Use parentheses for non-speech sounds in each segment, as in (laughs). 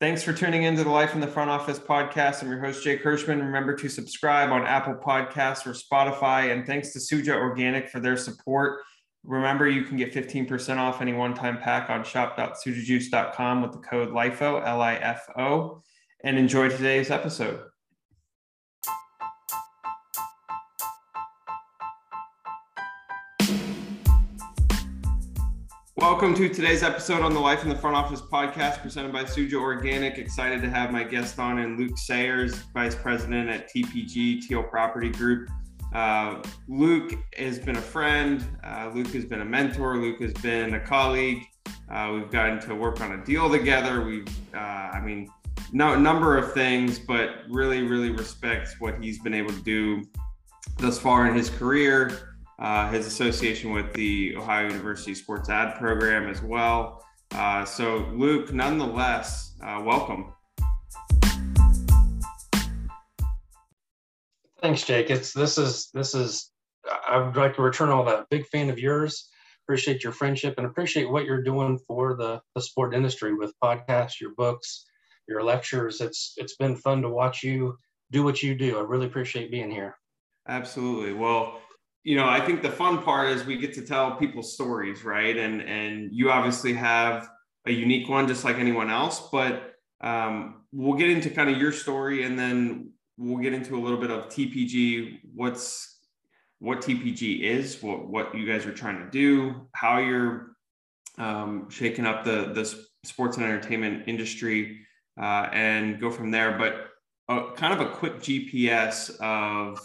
Thanks for tuning into the Life in the Front Office podcast. I'm your host, Jake Hirschman. Remember to subscribe on Apple Podcasts or Spotify. And thanks to Suja Organic for their support. Remember, you can get 15% off any one time pack on shop.sujajuice.com with the code LIFO, L I F O. And enjoy today's episode. Welcome to today's episode on the Life in the Front Office podcast presented by Suja Organic. Excited to have my guest on and Luke Sayers, Vice President at TPG Teal Property Group. Uh, Luke has been a friend. Uh, Luke has been a mentor. Luke has been a colleague. Uh, we've gotten to work on a deal together. We've, uh, I mean, no number of things, but really, really respects what he's been able to do thus far in his career uh, his association with the Ohio University Sports Ad Program as well. Uh, so, Luke, nonetheless, uh, welcome. Thanks, Jake. It's this is this is. I would like to return all that. Big fan of yours. Appreciate your friendship and appreciate what you're doing for the the sport industry with podcasts, your books, your lectures. It's it's been fun to watch you do what you do. I really appreciate being here. Absolutely. Well, you know, I think the fun part is we get to tell people stories, right? And and you obviously have a unique one, just like anyone else. But um, we'll get into kind of your story, and then we'll get into a little bit of TPG. What's what TPG is, what what you guys are trying to do, how you're um, shaking up the the sports and entertainment industry, uh, and go from there. But uh, kind of a quick GPS of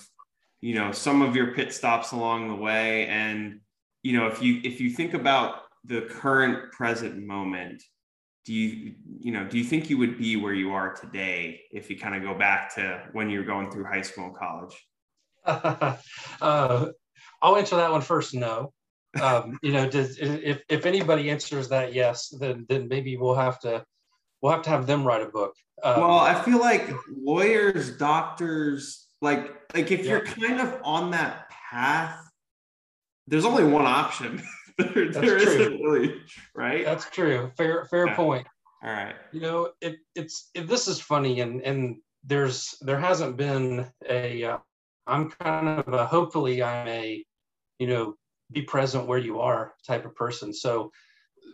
you know some of your pit stops along the way. And you know if you if you think about the current present moment do you you know do you think you would be where you are today if you kind of go back to when you were going through high school and college? (laughs) Uh, i'll answer that one first no. Um, you know does, if, if anybody answers that yes then then maybe we'll have to we'll have to have them write a book. Um, well i feel like lawyers doctors like, like if yeah. you're kind of on that path, there's only one option. (laughs) there, there isn't really, right? That's true. Fair, fair yeah. point. All right. You know, it, it's it, this is funny, and and there's there hasn't been a. Uh, I'm kind of a hopefully I'm a, you know, be present where you are type of person. So,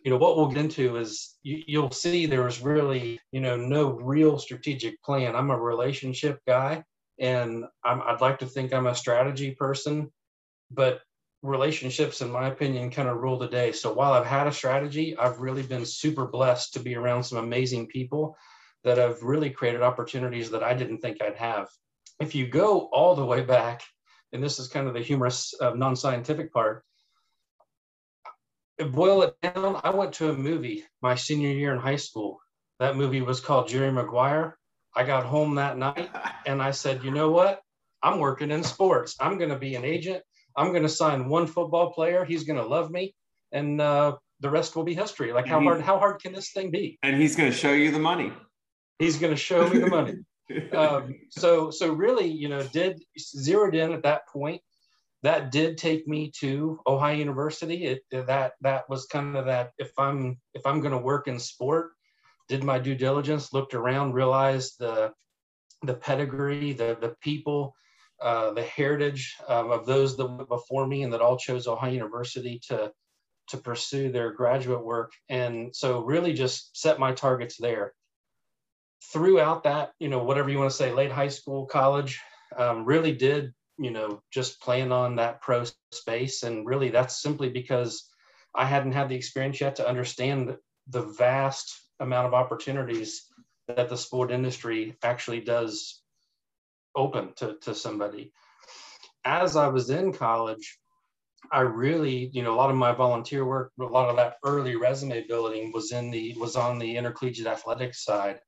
you know, what we'll get into is you, you'll see there was really, you know, no real strategic plan. I'm a relationship guy and i would like to think I'm a strategy person, but relationships, in my opinion, kind of rule the day. So while I've had a strategy, I've really been super blessed to be around some amazing people that have really created opportunities that I didn't think I'd have. If you go all the way back, and this is kind of the humorous, uh, non scientific part, boil it down, I went to a movie my senior year in high school. That movie was called Jerry Maguire. I got home that night and I said, you know what? I'm working in sports. I'm going to be an agent. I'm going to sign one football player. He's going to love me, and uh, the rest will be history. Like how hard how hard can this thing be? And he's going to show you the money. He's going to show me the money. (laughs) um, so so really, you know, did zeroed in at that point. That did take me to Ohio University. It, that that was kind of that. If I'm if I'm going to work in sport, did my due diligence, looked around, realized the the pedigree, the the people, uh, the heritage um, of those that went before me, and that all chose Ohio University to to pursue their graduate work. And so, really, just set my targets there. Throughout that, you know, whatever you want to say, late high school, college, um, really did, you know, just plan on that pro space. And really, that's simply because I hadn't had the experience yet to understand the vast amount of opportunities that the sport industry actually does open to, to somebody. As I was in college, I really, you know, a lot of my volunteer work, a lot of that early resume building was in the was on the intercollegiate athletics side.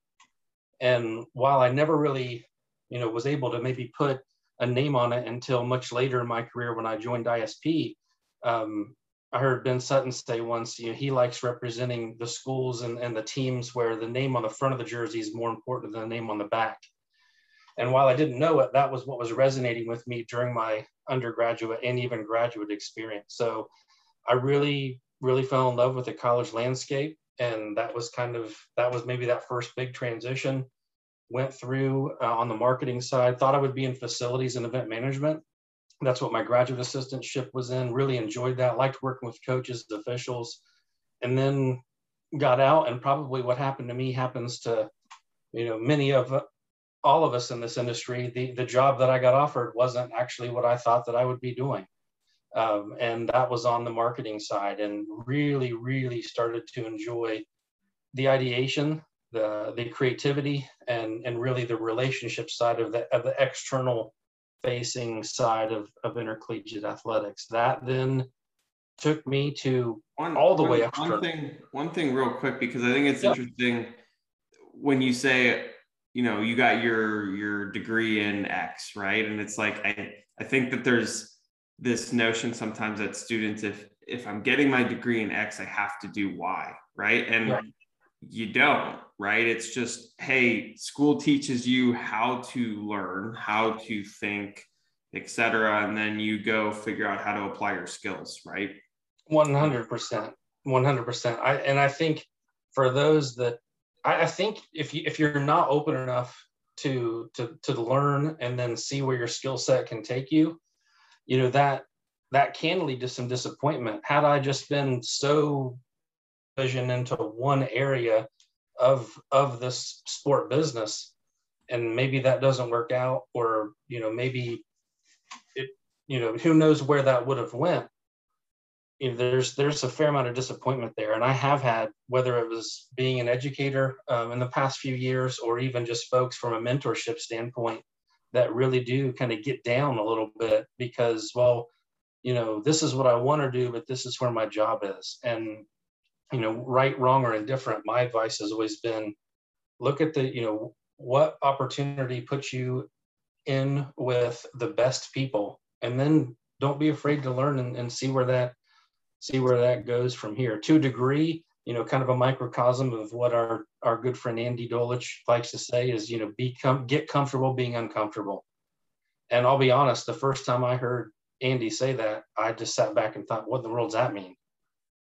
And while I never really, you know, was able to maybe put a name on it until much later in my career when I joined ISP, um, I heard Ben Sutton say once, you know, he likes representing the schools and, and the teams where the name on the front of the jersey is more important than the name on the back. And while I didn't know it, that was what was resonating with me during my undergraduate and even graduate experience. So I really, really fell in love with the college landscape and that was kind of that was maybe that first big transition. Went through uh, on the marketing side. Thought I would be in facilities and event management. That's what my graduate assistantship was in. Really enjoyed that. Liked working with coaches, officials, and then got out. And probably what happened to me happens to you know many of all of us in this industry, the, the job that I got offered wasn't actually what I thought that I would be doing. Um, and that was on the marketing side and really, really started to enjoy the ideation, the, the creativity, and, and really the relationship side of the, of the external facing side of, of intercollegiate athletics. That then took me to one, all the one, way external. One thing, one thing real quick, because I think it's yep. interesting when you say you know you got your your degree in x right and it's like i i think that there's this notion sometimes that students if if i'm getting my degree in x i have to do y right and yeah. You don't right? It's just hey school teaches you how to learn how to think etc and then you go figure out how to apply your skills right? 100% 100% i and i think for those that I, I think if you if you're not open enough to to to learn and then see where your skill set can take you, you know that that can lead to some disappointment. Had I just been so vision into one area of of this sport business, and maybe that doesn't work out, or you know maybe it you know who knows where that would have went. You know, there's there's a fair amount of disappointment there, and I have had whether it was being an educator um, in the past few years, or even just folks from a mentorship standpoint that really do kind of get down a little bit because, well, you know, this is what I want to do, but this is where my job is, and you know, right, wrong, or indifferent. My advice has always been, look at the, you know, what opportunity puts you in with the best people, and then don't be afraid to learn and, and see where that see where that goes from here. To a degree, you know, kind of a microcosm of what our our good friend Andy Dolich likes to say is, you know, become get comfortable being uncomfortable. And I'll be honest, the first time I heard Andy say that, I just sat back and thought, what in the world does that mean?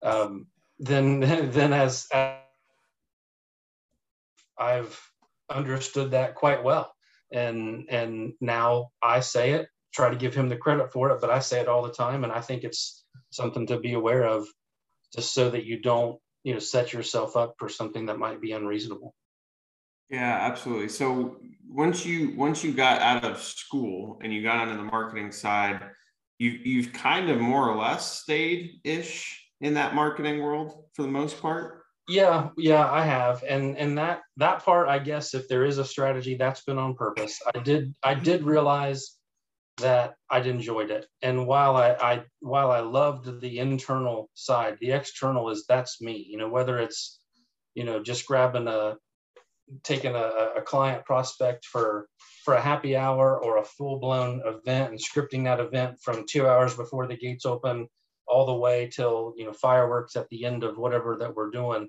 Um, then (laughs) then as, as I've understood that quite well. And and now I say it, try to give him the credit for it, but I say it all the time. And I think it's something to be aware of just so that you don't you know set yourself up for something that might be unreasonable yeah absolutely so once you once you got out of school and you got onto the marketing side you you've kind of more or less stayed ish in that marketing world for the most part yeah yeah i have and and that that part i guess if there is a strategy that's been on purpose i did i did realize that I'd enjoyed it. And while I, I while I loved the internal side, the external is that's me. You know, whether it's you know just grabbing a taking a, a client prospect for for a happy hour or a full blown event and scripting that event from two hours before the gates open all the way till you know fireworks at the end of whatever that we're doing.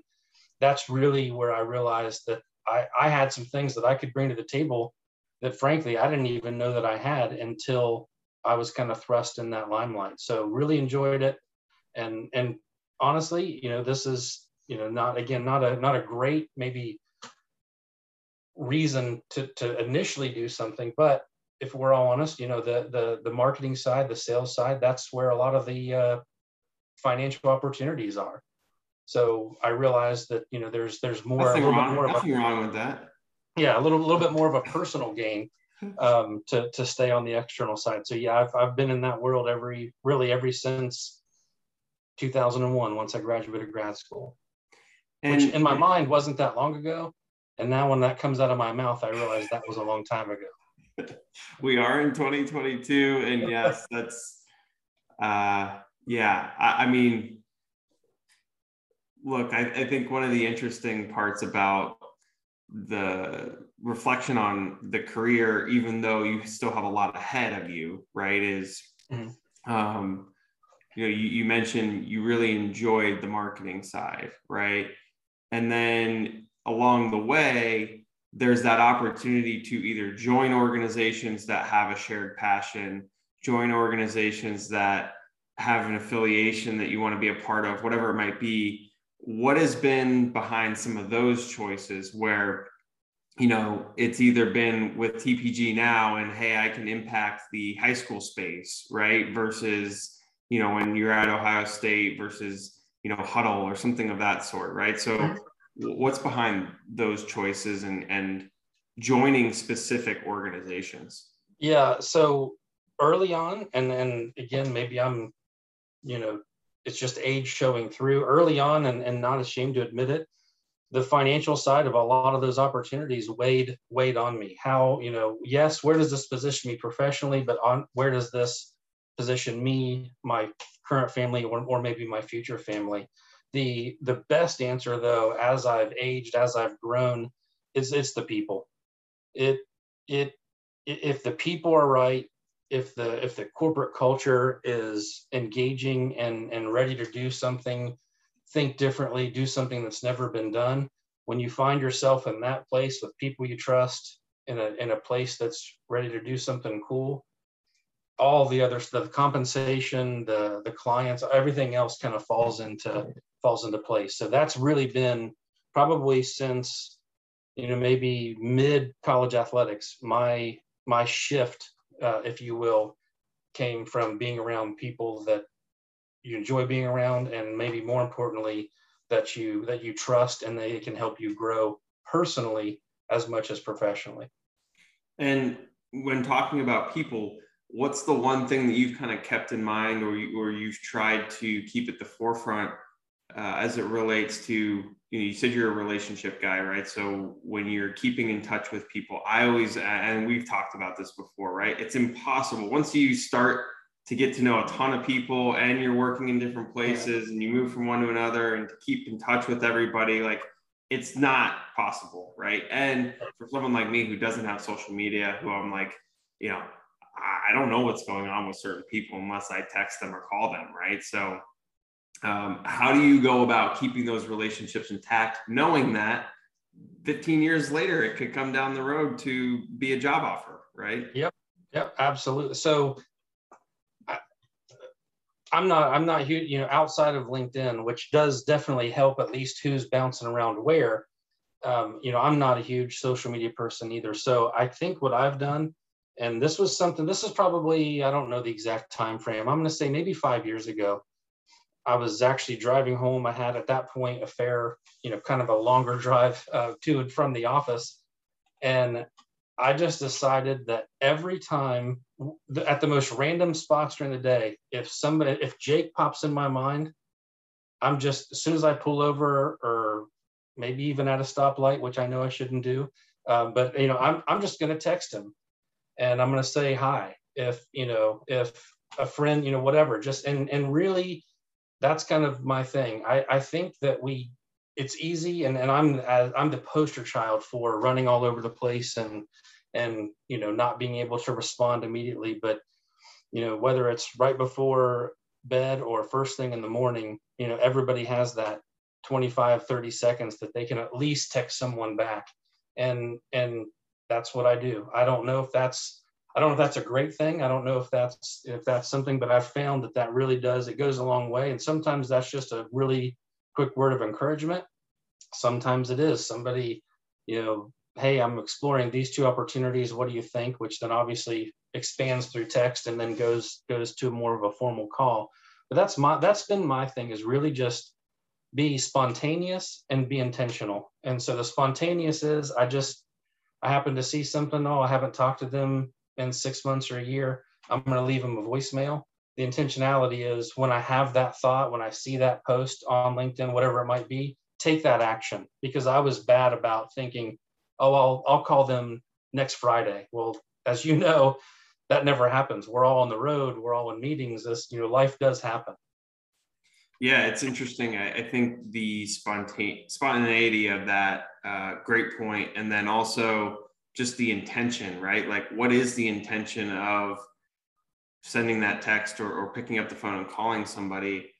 That's really where I realized that I, I had some things that I could bring to the table that frankly I didn't even know that I had until I was kind of thrust in that limelight. So really enjoyed it, and and honestly, you know, this is you know not again not a not a great maybe reason to to initially do something, but if we're all honest, you know, the the the marketing side, the sales side, that's where a lot of the uh, financial opportunities are. So I realized that you know there's there's more nothing, wrong, more nothing a, wrong with that yeah, a little little bit more of a personal gain (laughs) um, to to stay on the external side. So yeah, I've I've been in that world every really every since 2001 once I graduated grad school, and, which in my mind wasn't that long ago. And now when that comes out of my mouth, I realize that was a long time ago. (laughs) we are in 2022, and (laughs) yes, that's uh, yeah. I, I mean, look, I, I think one of the interesting parts about the reflection on the career, even though you still have a lot ahead of you, right? Is mm-hmm. um, you know, you, you mentioned you really enjoyed the marketing side, right? And then along the way, there's that opportunity to either join organizations that have a shared passion, join organizations that have an affiliation that you want to be a part of, whatever it might be, what has been behind some of those choices where you know it's either been with tpg now and hey i can impact the high school space right? Versus you know when you're at ohio state versus you know Huddle or something of that sort right? So what's behind those choices and and joining specific organizations? Yeah so early on and and again maybe i'm you know it's just age showing through early on and, and not ashamed to admit it. The financial side of a lot of those opportunities weighed weighed on me. How you know yes where does this position me professionally but on where does this position me my current family or, or maybe my future family? The the best answer though as i've aged as i've grown is it's the people. It it if the people are right if the if the corporate culture is engaging and and ready to do something think differently do something that's never been done when you find yourself in that place with people you trust in a in a place that's ready to do something cool all the other the compensation the the clients everything else kind of falls into falls into place. So that's really been probably since you know maybe mid college athletics my my shift uh, if you will, came from being around people that you enjoy being around, and maybe more importantly, that you that you trust and they can help you grow personally as much as professionally. And when talking about people, what's the one thing that you've kind of kept in mind, or you, or you've tried to keep at the forefront uh, as it relates to you, know, you said you're a relationship guy, right? So when you're keeping in touch with people, I always, and we've talked about this before, right? It's impossible once you start to get to know a ton of people and you're working in different places yeah. and you move from one to another and to keep in touch with everybody, like it's not possible, right? And for someone like me who doesn't have social media, who I'm like, you know, I don't know what's going on with certain people unless I text them or call them, right? So um, how do you go about keeping those relationships intact, knowing that 15 years later it could come down the road to be a job offer, right? Yep, yep, absolutely. So I, I'm not, I'm not huge, you know, outside of LinkedIn, which does definitely help at least who's bouncing around where. Um, you know, I'm not a huge social media person either. So I think what I've done, and this was something, this is probably, I don't know the exact time frame. I'm going to say maybe five years ago I was actually driving home. I had at that point a fair, you know, kind of a longer drive uh, to and from the office. And I just decided that every time at the most random spots during the day, if somebody, if Jake pops in my mind, I'm just, as soon as I pull over or maybe even at a stoplight, which I know I shouldn't do, uh, but, you know, I'm, I'm just going to text him and I'm going to say hi. If, you know, if a friend, you know, whatever, just, and, and really, that's kind of my thing. I, I think that we it's easy and, and I'm I'm the poster child for running all over the place and and you know not being able to respond immediately. But you know, whether it's right before bed or first thing in the morning, you know, everybody has that 25, 30 seconds that they can at least text someone back. And and that's what I do. I don't know if that's I don't know if that's a great thing. I don't know if that's if that's something, but I've found that that really does. It goes a long way, and sometimes that's just a really quick word of encouragement. Sometimes it is somebody, you know, hey, I'm exploring these two opportunities. What do you think? Which then obviously expands through text and then goes goes to more of a formal call. But that's my that's been my thing is really just be spontaneous and be intentional. And so the spontaneous is I just I happen to see something. Oh, I haven't talked to them in six months or a year, I'm going to leave them a voicemail. The intentionality is when I have that thought, when I see that post on LinkedIn, whatever it might be, take that action because I was bad about thinking, oh, I'll, I'll call them next Friday. Well, as you know, that never happens. We're all on the road. We're all in meetings. This, you know, life does happen. Yeah, it's interesting. I, I think the spontane, spontaneity of that, uh, great. And then also just the intention, right? Like, what is the intention of sending that text or, or picking up the phone and calling somebody?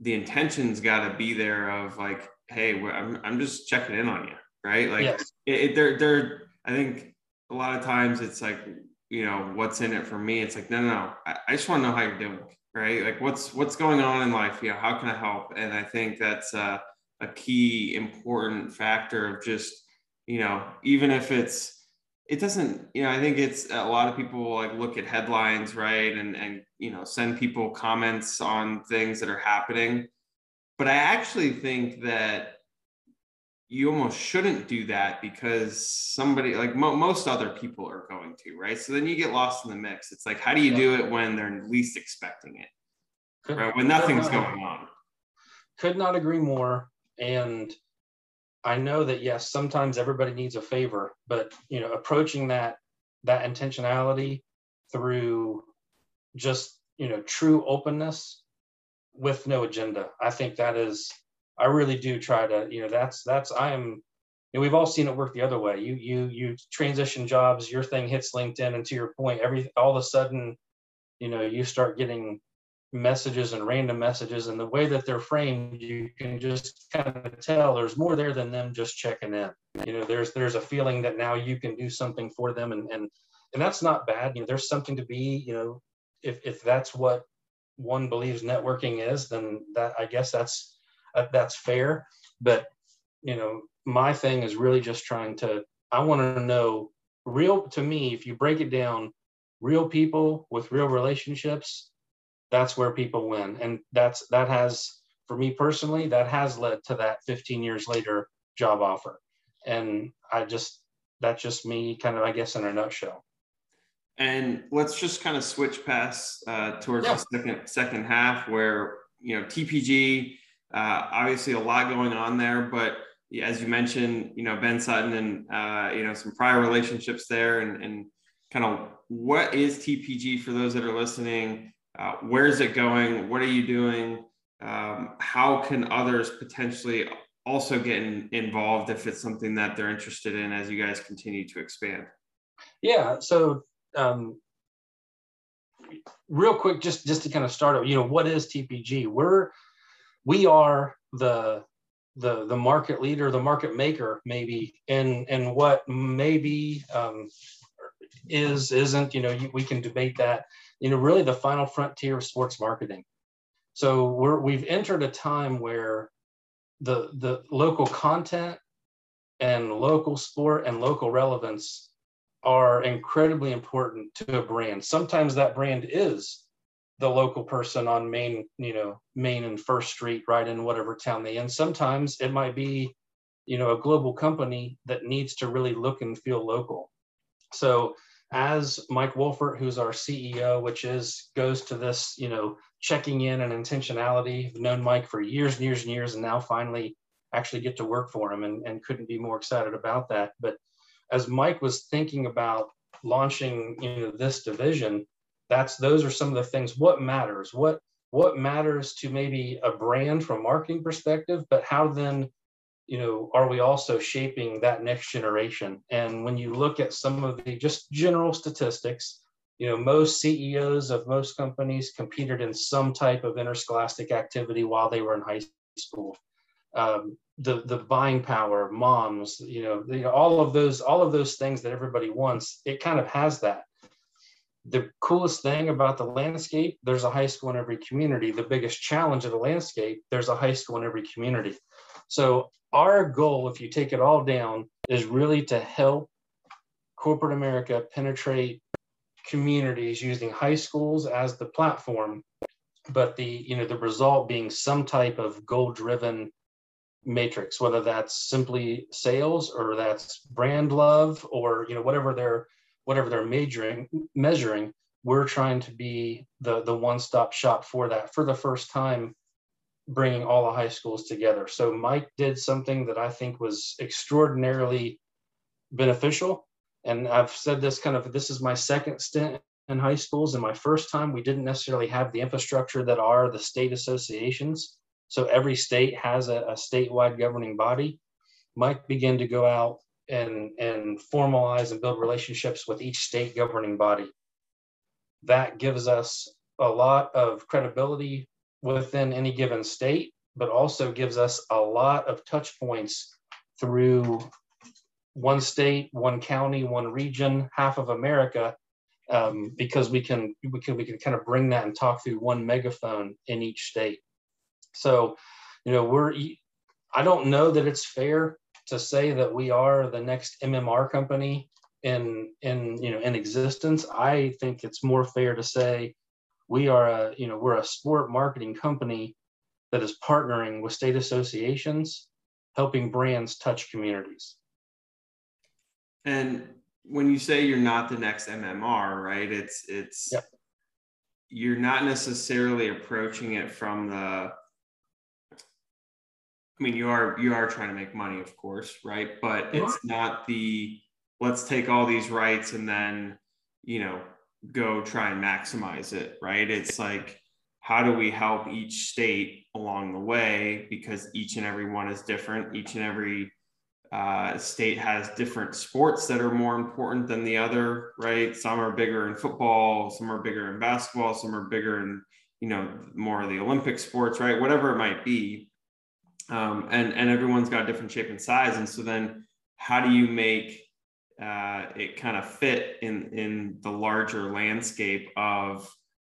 The intention's got to be there of like, hey, I'm, I'm just checking in on you, right? Like, yes. it, it, they're, they're, I think a lot of times it's like, you know, what's in it for me? It's like, no, no, no. I, I just want to know how you're doing, right? Like, what's what's going on in life? You know, how can I help? And I think that's uh, a key important factor of just you know even if it's it doesn't you know i think it's a lot of people like look at headlines right and and you know send people comments on things that are happening. But i actually think that you almost shouldn't do that because somebody like mo- most other people are going to right? So then you get lost in the mix. It's like how do you do it when they're least expecting it right? When nothing's going on. could not agree more and i know that yes sometimes everybody needs a favor but you know approaching that that intentionality through just you know true openness with no agenda i think that is I really do try to, you know, that's that's I am. You know, we've all seen it work the other way. You you you transition jobs, your thing hits LinkedIn, and to your point, every all of a sudden, you know, you start getting messages and random messages, and the way that they're framed, you can just kind of tell there's more there than them just checking in. You know, there's there's a feeling that now you can do something for them, and and and that's not bad. You know, there's something to be. You know, if if that's what one believes networking is, then that I guess that's uh, that's fair. But you know, my thing is really just trying to. I want to know real. To me, if you break it down, real people with real relationships, that's where people win, and that's that has for me personally that has led to that 15 years later job offer, and I just that's just me kind of I guess in a nutshell. And let's just kind of switch past uh, towards yeah. the second second half where you know TPG uh, obviously, a lot going on there, but as you mentioned, you know Ben Sutton and uh, you know some prior relationships there, and, and kind of what is TPG for those that are listening? Uh, where is it going? What are you doing? Um, how can others potentially also get in, involved if it's something that they're interested in as you guys continue to expand? Yeah. So um, real quick, just just to kind of start, up, you know, what is TPG? We're we are the the the market leader, the market maker, maybe and and what maybe um, is isn't. You know, we can debate that. You know, really the final frontier of sports marketing. So we're we've entered a time where the the local content and local sport and local relevance are incredibly important to a brand. Sometimes that brand is the local person on Main, you know, Main and First Street, right in whatever town they in. Sometimes it might be, you know, a global company that needs to really look and feel local. So as Mike Wolfert, who's our CEO, which is goes to this, you know, checking in and intentionality. I've known Mike for years and years and years, and now finally actually get to work for him, and, and couldn't be more excited about that. But as Mike was thinking about launching, you know, this division, that's those are some of the things what matters what what matters to maybe a brand from marketing perspective but how then you know are we also shaping that next generation and when you look at some of the just general statistics you know most ceos of most companies competed in some type of interscholastic activity while they were in high school um, the the buying power moms you know, the, all of those all of those things that everybody wants it kind of has that the coolest thing about the landscape, there's a high school in every community. The biggest challenge of the landscape, there's a high school in every community. So our goal, if you take it all down, is really to help corporate America penetrate communities using high schools as the platform, but the you know the result being some type of goal-driven matrix, whether that's simply sales or that's brand love or you know whatever they're whatever they're majoring measuring we're trying to be the the one-stop shop for that for the first time bringing all the high schools together. So mike did something that i think was extraordinarily beneficial. And i've said this kind of this is my second stint in high schools and my first time. We didn't necessarily have the infrastructure that are the state associations. So every state has a, a statewide governing body. Mike began to go out and, and formalize and build relationships with each state governing body. That gives us a lot of credibility within any given state, but also gives us a lot of touch points through one state, one county, one region, half of America, um, because we can we can we can kind of bring that and talk through one megaphone in each state. So, you know, we're I don't know that it's fair to say that we are the next MMR company in in you know in existence. I think it's more fair to say we are a you know we're a sport marketing company that is partnering with state associations, helping brands touch communities. And when you say you're not the next MMR, right? It's it's yep. you're not necessarily approaching it from the I mean, you are you are trying to make money, of course, right? But it's not the let's take all these rights and then you know go try and maximize it, right? It's like how do we help each state along the way because each and every one is different. Each and every uh, state has different sports that are more important than the other, right? Some are bigger in football, some are bigger in basketball, some are bigger in you know more of the Olympic sports, right? Whatever it might be um, and and everyone's got different shape and size and so then how do you make uh, it kind of fit in in the larger landscape of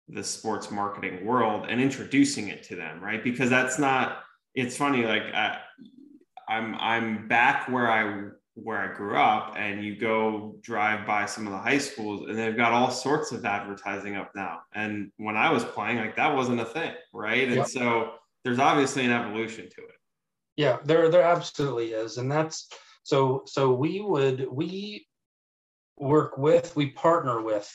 the sports marketing world and introducing it to them right? Because that's not it's funny like I, i'm i'm back where i where i grew up and you go drive by some of the high schools and they've got all sorts of advertising up now. And when i was playing like that wasn't a thing right? And yep. so there's obviously an evolution to it. Yeah, there there absolutely is, and that's so so we would we work with we partner with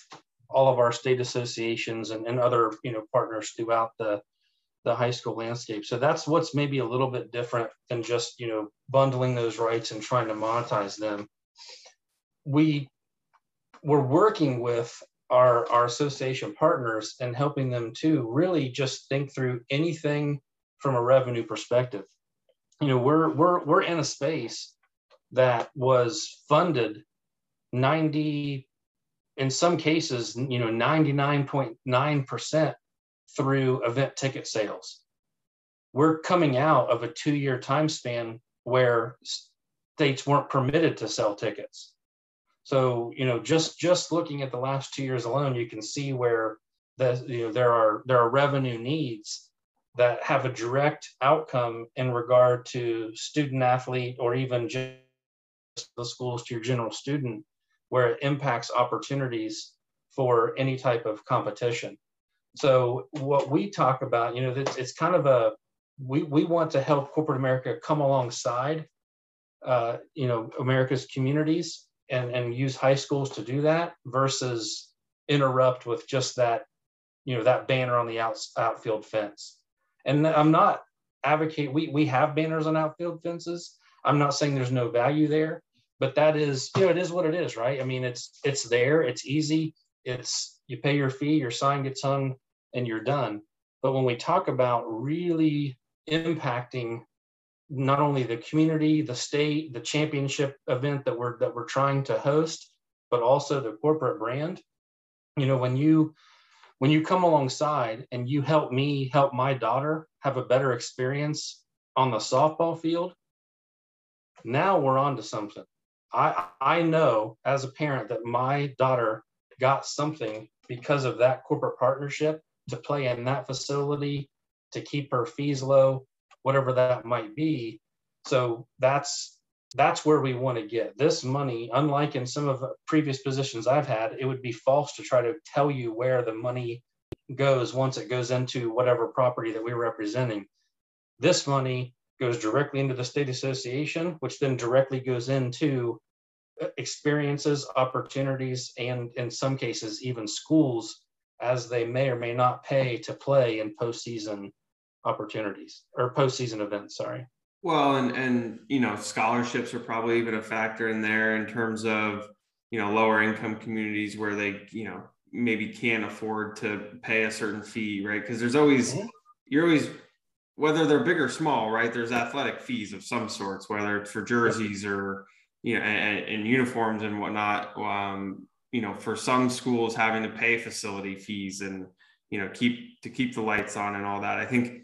all of our state associations and, and other you know partners throughout the the high school landscape. So that's what's maybe a little bit different than just you know bundling those rights and trying to monetize them. We we're working with our our association partners and helping them to really just think through anything from a revenue perspective you know we're we're we're in a space that was funded 90 in some cases you know 99.9% through event ticket sales. We're coming out of a two year time span where states weren't permitted to sell tickets. So you know just just looking at the last two years alone you can see where the you know there are there are revenue needs that have a direct outcome in regard to student athlete or even just the schools to your general student where it impacts opportunities for any type of competition so what we talk about you know it's, it's kind of a we, we want to help corporate america come alongside uh, you know america's communities and and use high schools to do that versus interrupt with just that you know that banner on the out, outfield fence and I'm not advocate. We we have banners on outfield fences. I'm not saying there's no value there, but that is you know it is what it is, right? I mean it's it's there. It's easy. It's you pay your fee, your sign gets hung, and you're done. But when we talk about really impacting not only the community, the state, the championship event that we're that we're trying to host, but also the corporate brand. You know, when you when you come alongside and you help me help my daughter have a better experience on the softball field, now we're on to something. I I know as a parent that my daughter got something because of that corporate partnership to play in that facility, to keep her fees low, whatever that might be. So that's that's where we want to get this money unlike in some of previous positions i've had it would be false to try to tell you where the money goes once it goes into whatever property that we're representing this money goes directly into the state association which then directly goes into uh, experiences opportunities and in some cases even schools as they may or may not pay to play in postseason opportunities or postseason events sorry well, and and you know, scholarships are probably even a factor in there in terms of you know lower income communities where they you know maybe can't afford to pay a certain fee, right? Because there's always mm-hmm. you're always whether they're big or small, right? There's athletic fees of some sorts, whether it's for jerseys or you know and, and uniforms and whatnot. Um, you know, for some schools having to pay facility fees and you know keep to keep the lights on and all that. I think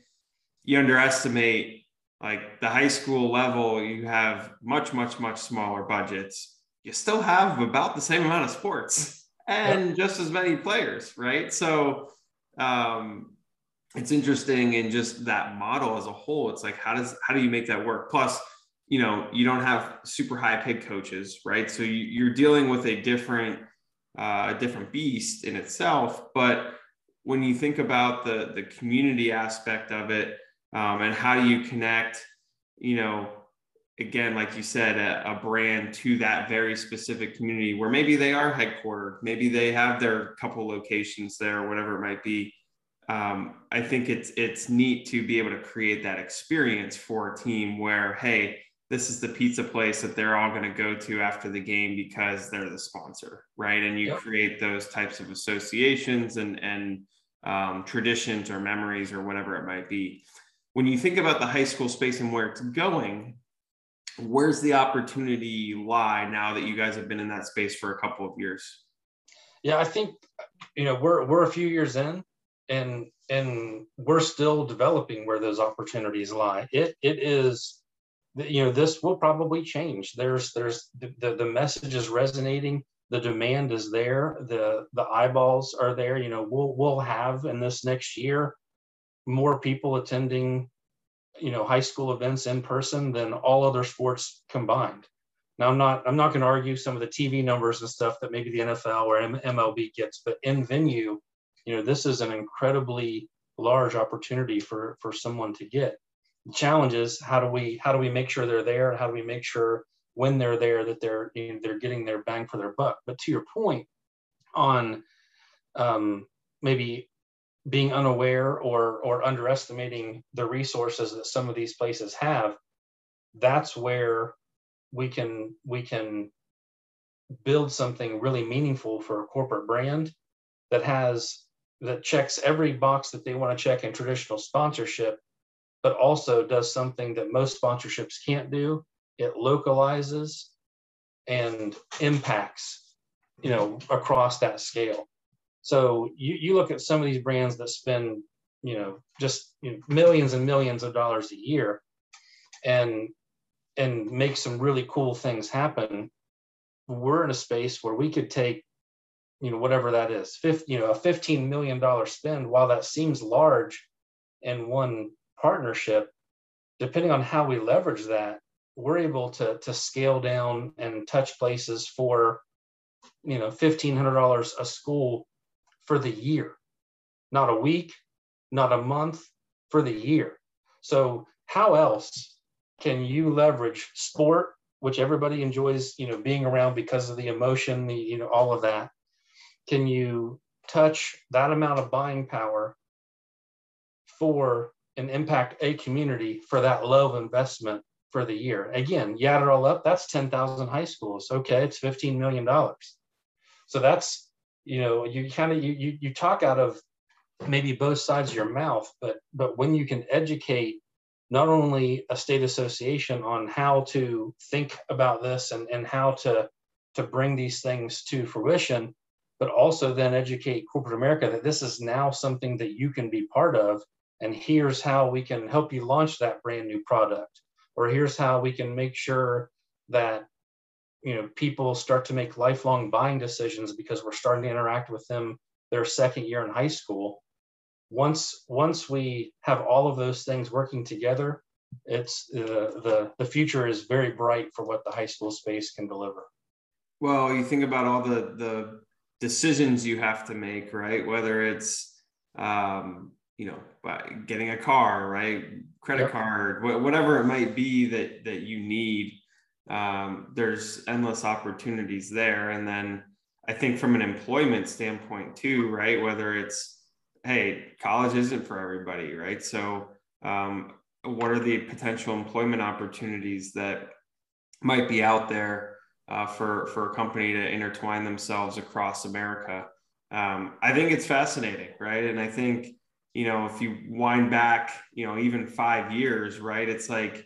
you underestimate like the high school level, you have much, much, much smaller budgets. You still have about the same amount of sports and just as many players, right? So, um, it's interesting in just that model as a whole. It's like, how does, how do you make that work? Plus, you know, you don't have super high paid coaches, right? So you, are dealing with a different, uh, a different beast in itself. But when you think about the the community aspect of it, um, and how do you connect, you know, again, like you said, a, a, brand to that very specific community where maybe they are headquartered, maybe they have their couple locations there, whatever it might be. Um, I think it's it's neat to be able to create that experience for a team where, hey, this is the pizza place that they're all going to go to after the game because they're the sponsor, right? And you yep. create those types of associations and and um, traditions or memories or whatever it might be. When you think about the high school space and where it's going, where's the opportunity lie now that you guys have been in that space for a couple of years? Yeah, I think you know we're we're a few years in, and and we're still developing where those opportunities lie. It it is, you know, this will probably change. There's there's the the message is resonating. The demand is there. The the eyeballs are there. You know, we'll we'll have in this next year more people attending you know high school events in person than all other sports combined. Now I'm not I'm not going to argue some of the TV numbers and stuff that maybe the NFL or MLB gets, but in venue, you know this is an incredibly large opportunity for for someone to get. The challenge is how do we how do we make sure they're there? How do we make sure when they're there that they're you know, they're getting their bang for their buck? But to your point on um, maybe being unaware or or underestimating the resources that some of these places have that's where we can we can build something really meaningful for a corporate brand that has that checks every box that they want to check in traditional sponsorship but also does something that most sponsorships can't do it localizes and impacts you know across that scale so you, you look at some of these brands that spend, you know, just you know, millions and millions of dollars a year and and make some really cool things happen. We're in a space where we could take, you know, whatever that is, 50, you know, a $15 million spend, while that seems large in one partnership, depending on how we leverage that, we're able to, to scale down and touch places for, you know, $1,500 a school for the year, not a week, not a month, for the year. So how else can you leverage sport, which everybody enjoys, you know, being around because of the emotion, the, you know, all of that? Can you touch that amount of buying power for and impact a community for that low investment for the year? Again, you add it all up, that's 10,000 high schools. Okay, it's $15 million. So that's you know you kind of you, you you talk out of maybe both sides of your mouth but but when you can educate not only a state association on how to think about this and and how to to bring these things to fruition but also then educate corporate america that this is now something that you can be part of and here's how we can help you launch that brand new product or here's how we can make sure that you know people start to make lifelong buying decisions because we're starting to interact with them their second year in high school. Once once we have all of those things working together it's uh, the the future is very bright for what the high school space can deliver. Well you think about all the the decisions you have to make right whether it's um, you know getting a car right credit yep. card whatever it might be that that you need um, there's endless opportunities there. And then I think from an employment standpoint too, right? Whether it's, hey, college isn't for everybody, right? So, um, what are the potential employment opportunities that might be out there uh, for for a company to intertwine themselves across America? Um, I think it's fascinating, right? And I think you know if you wind back, you know, even five years, right? It's like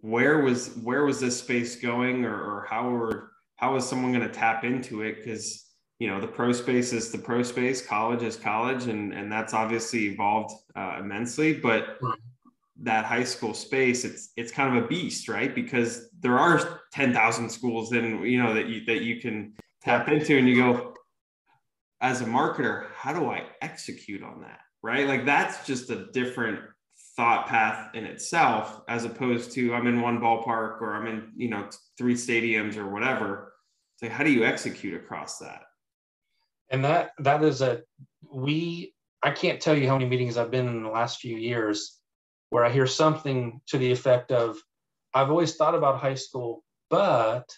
where was where was this space going or, or how were how was someone going to tap into it because you know the pro space is the pro space college is college and and that's obviously evolved uh, immensely but that high school space it's it's kind of a beast right because there are 10,000 schools then you know that you that you can tap into and you go as a marketer how do i execute on that right? Like that's just a different thought path in itself, as opposed to I'm in one ballpark or I'm in, you know, three stadiums or whatever. So how do you execute across that? And that that is a we I can't tell you how many meetings I've been in the last few years where I hear something to the effect of, I've always thought about high school, but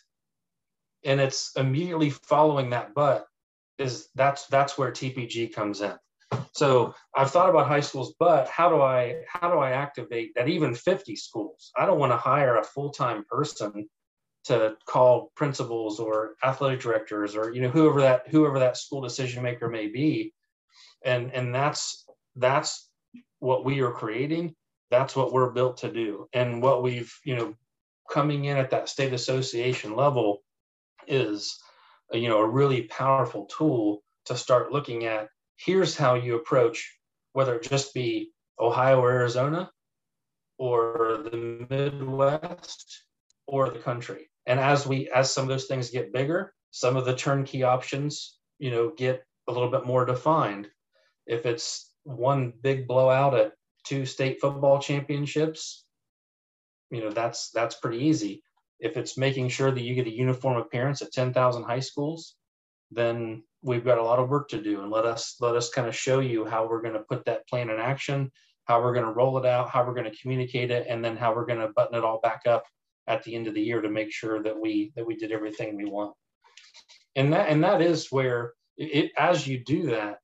and it's immediately following that but is that's that's where TPG comes in. So I've thought about high schools, but how do I how do I activate that even 50 schools? I don't want to hire a full-time person to call principals or athletic directors or you know whoever that whoever that school decision maker may be. And and that's that's what we are creating. That's what we're built to do. And what we've, you know, coming in at that state association level is you know a really powerful tool to start looking at here's how you approach whether it just be ohio or arizona or the midwest or the country and as we as some of those things get bigger some of the turnkey options you know get a little bit more defined if it's one big blowout at two state football championships you know that's that's pretty easy if it's making sure that you get a uniform appearance at 10,000 high schools, then we've got a lot of work to do. And let us let us kind of show you how we're going to put that plan in action, how we're going to roll it out, how we're going to communicate it, and then how we're going to button it all back up at the end of the year to make sure that we that we did everything we want. And that and that is where it as you do that,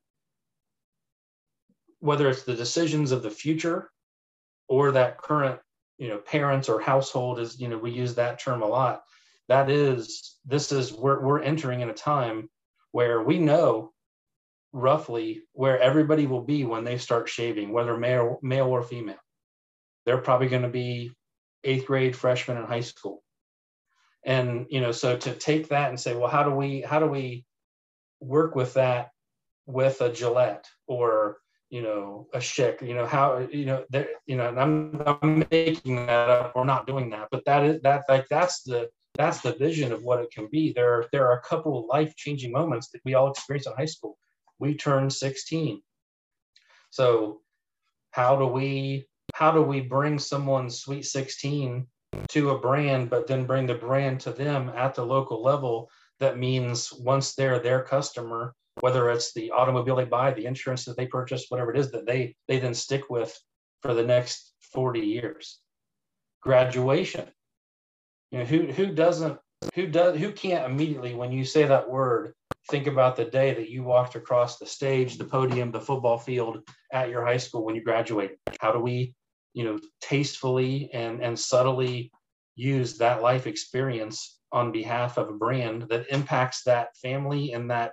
whether it's the decisions of the future or that current you know parents or household is you know we use that term a lot. That is this is we're, we're entering in a time where we know roughly where everybody will be when they start shaving whether male male or female. They're probably going to be eighth grade freshman in high school. And you know so to take that and say well how do we how do we work with that with a gillette or you know, a Schick, you know, how, you know, there, you know, I'm, I'm making that up. We're not doing that, but that is that, like, that's the, that's the vision of what it can be. There, there are a couple life changing moments that we all experience in high school. We turn 16. So how do we, how do we bring someone's sweet 16 to a brand, but then bring the brand to them at the local level? That means once they're their customer, whether it's the automobile they buy, the insurance that they purchase, whatever it is that they they then stick with for the next 40 years. Graduation. You know, who who doesn't who does who can't immediately when you say that word think about the day that you walked across the stage, the podium, the football field at your high school when you graduated. How do we, you know, tastefully and and subtly use that life experience on behalf of a brand that impacts that family and that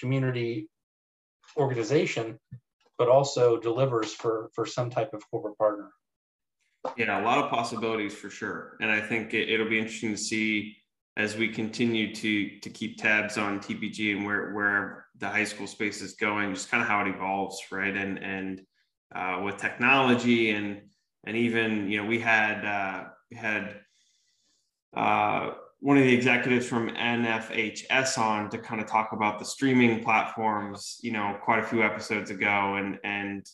community organization, but also delivers for for some type of corporate partner. Yeah, a lot of possibilities for sure, and I think it, it'll be interesting to see as we continue to to keep tabs on TPG and where where the high school space is going, just kind of how it evolves, right? And and uh, with technology and and even you know we had uh, had uh, one of the executives from NFHS on to kind of talk about the streaming platforms, you know, quite a few episodes ago and and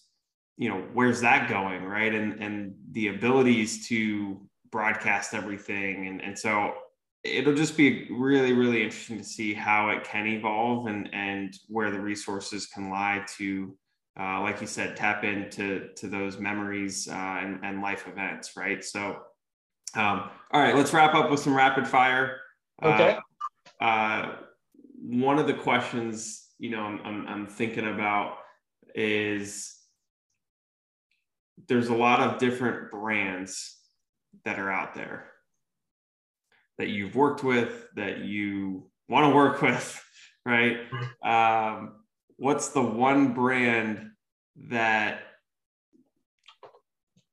you know, where's that going, right? And and the abilities to broadcast everything and and so it'll just be really really interesting to see how it can evolve and and where the resources can lie to uh, like you said tap into to those memories uh, and, and life events right so um, all right, let's wrap up with some rapid fire. Okay. Uh, uh, one of the questions, you know, I'm, I'm, I'm thinking about is there's a lot of different brands that are out there that you've worked with, that you want to work (laughs) with, right? Um, what's the one brand that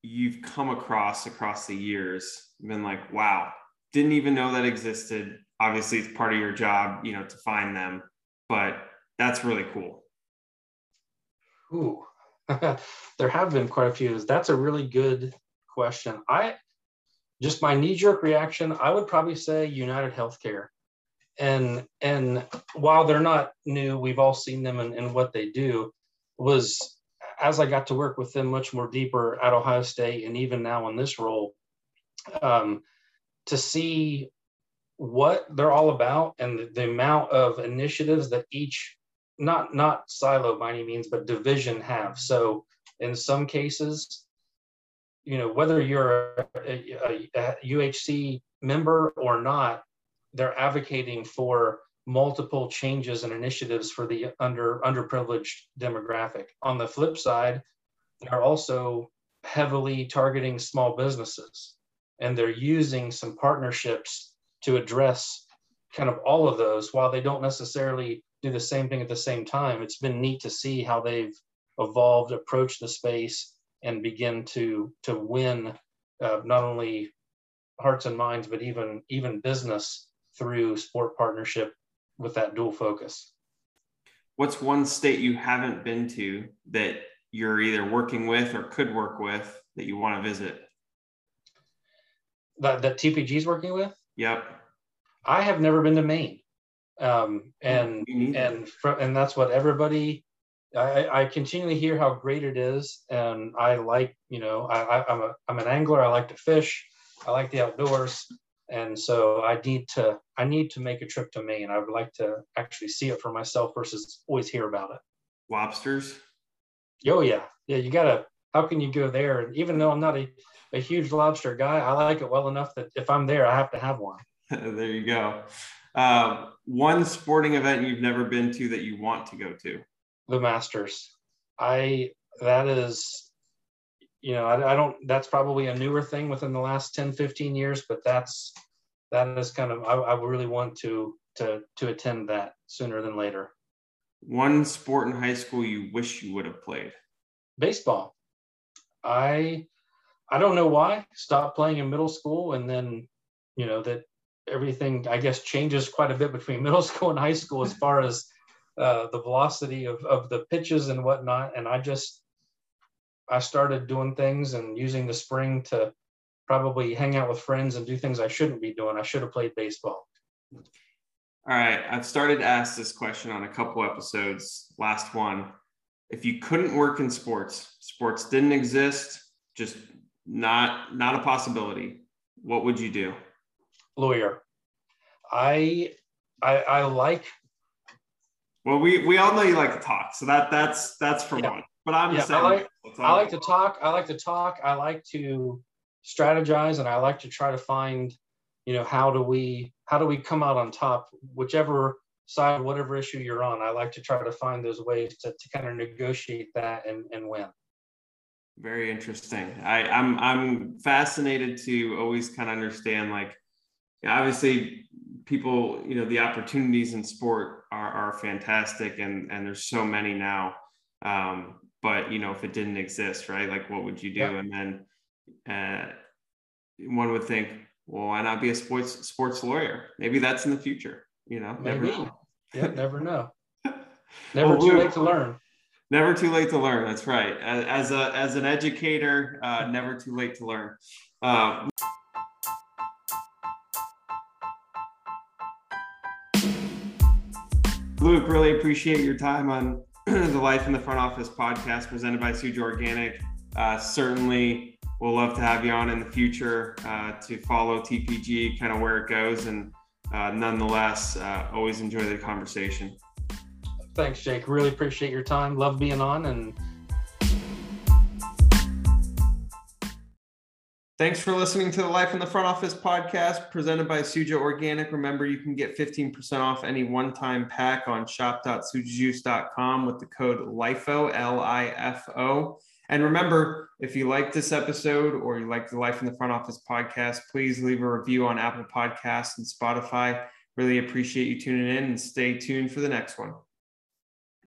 you've come across across the years been like wow didn't even know that existed. Obviously it's part of your job you know to find them but that's really cool. Ooh, (laughs) there have been quite a few. That's a really good question. I just my knee-jerk reaction i would probably say united healthcare. And and while they're not new we've all seen them and, and what they do was as I got to work with them much more deeper at Ohio State and even now in this role, um, to see what they're all about and the, the, amount of initiatives that each not not silo by any means but division have. So in some cases you know whether you're a, a, a uhc member or not they're advocating for multiple changes and initiatives for the under underprivileged demographic. On the flip side, they're also heavily targeting small businesses and they're using some partnerships to address kind of all of those while they don't necessarily do the same thing at the same time. It's been neat to see how they've evolved, approached the space, and begin to to win uh, not only hearts and minds, but even even business through sport partnership with that dual focus. What's one state you haven't been to that you're either working with or could work with that you want to visit? That, that TPG is working with? Yep. I have never been to Maine. Um, and and from, and that's what everybody I, I continually hear how great it is and I like you know I, I, I'm a I'm an angler I like to fish I like the outdoors and so I need to I need to make a trip to Maine. I would like to actually see it for myself versus always hear about it. Lobsters. Oh yeah, yeah. You gotta. How can you go there? And even though I'm not a, a huge lobster guy, I like it well enough that if I'm there, I have to have one. (laughs) there you go. Uh, one sporting event you've never been to that you want to go to. The Masters. I that is you know, I, I, don't, that's probably a newer thing within the last 10, 15 years, but that's, that is kind of, I, I really want to, to, to attend that sooner than later. One sport in high school you wish you would have played? Baseball. I, I don't know why. Stopped playing in middle school, and then, you know, that everything I guess changes quite a bit between (laughs) middle school and high school as far as uh, the velocity of of the pitches and whatnot. And I just I started doing things and using the spring to probably hang out with friends and do things I shouldn't be doing. I should have played baseball. All right. I've started to ask this question on a couple episodes. Last one. If you couldn't work in sports, sports didn't exist, just not not a possibility, what would you do? Lawyer. I I, I like well, we we all know you like to talk, so that that's that's for yeah. one. But I'm yeah, I like, I like to talk. I like to talk. I like to strategize, and I like to try to find, you know, how do we how do we come out on top, whichever side, whatever issue you're on. I like to try to find those ways to, to kind of negotiate that and, and win. Very interesting. I, I'm I'm fascinated to always kind of understand like obviously people you know the opportunities in sport are, are fantastic and and there's so many now um, but you know if it didn't exist right like what would you do? Yeah. and then uh, one would think well why not be a sports sports lawyer? Maybe that's in the future you know? Maybe. never know. yeah never know. (laughs) Never well, too late to learn. Never too late to learn that's right. As a as an educator uh, never too late to learn. Uh, Luke, really appreciate your time on (clears throat) the Life in the Front Office podcast presented by Suja Organic. Uh, certainly, we'll love to have you on in the future uh, to follow TPG, kind of where it goes. And uh, nonetheless, uh, always enjoy the conversation. Thanks, Jake. Really appreciate your time. Love being on and Thanks for listening to the Life in the Front Office podcast presented by Suja Organic. Remember, you can get 15% off any one time pack on shop.sujajuice.com with the code LIFO, L I F O. And remember, if you like this episode or you like the Life in the Front Office podcast, please leave a review on Apple Podcasts and Spotify. Really appreciate you tuning in and stay tuned for the next one.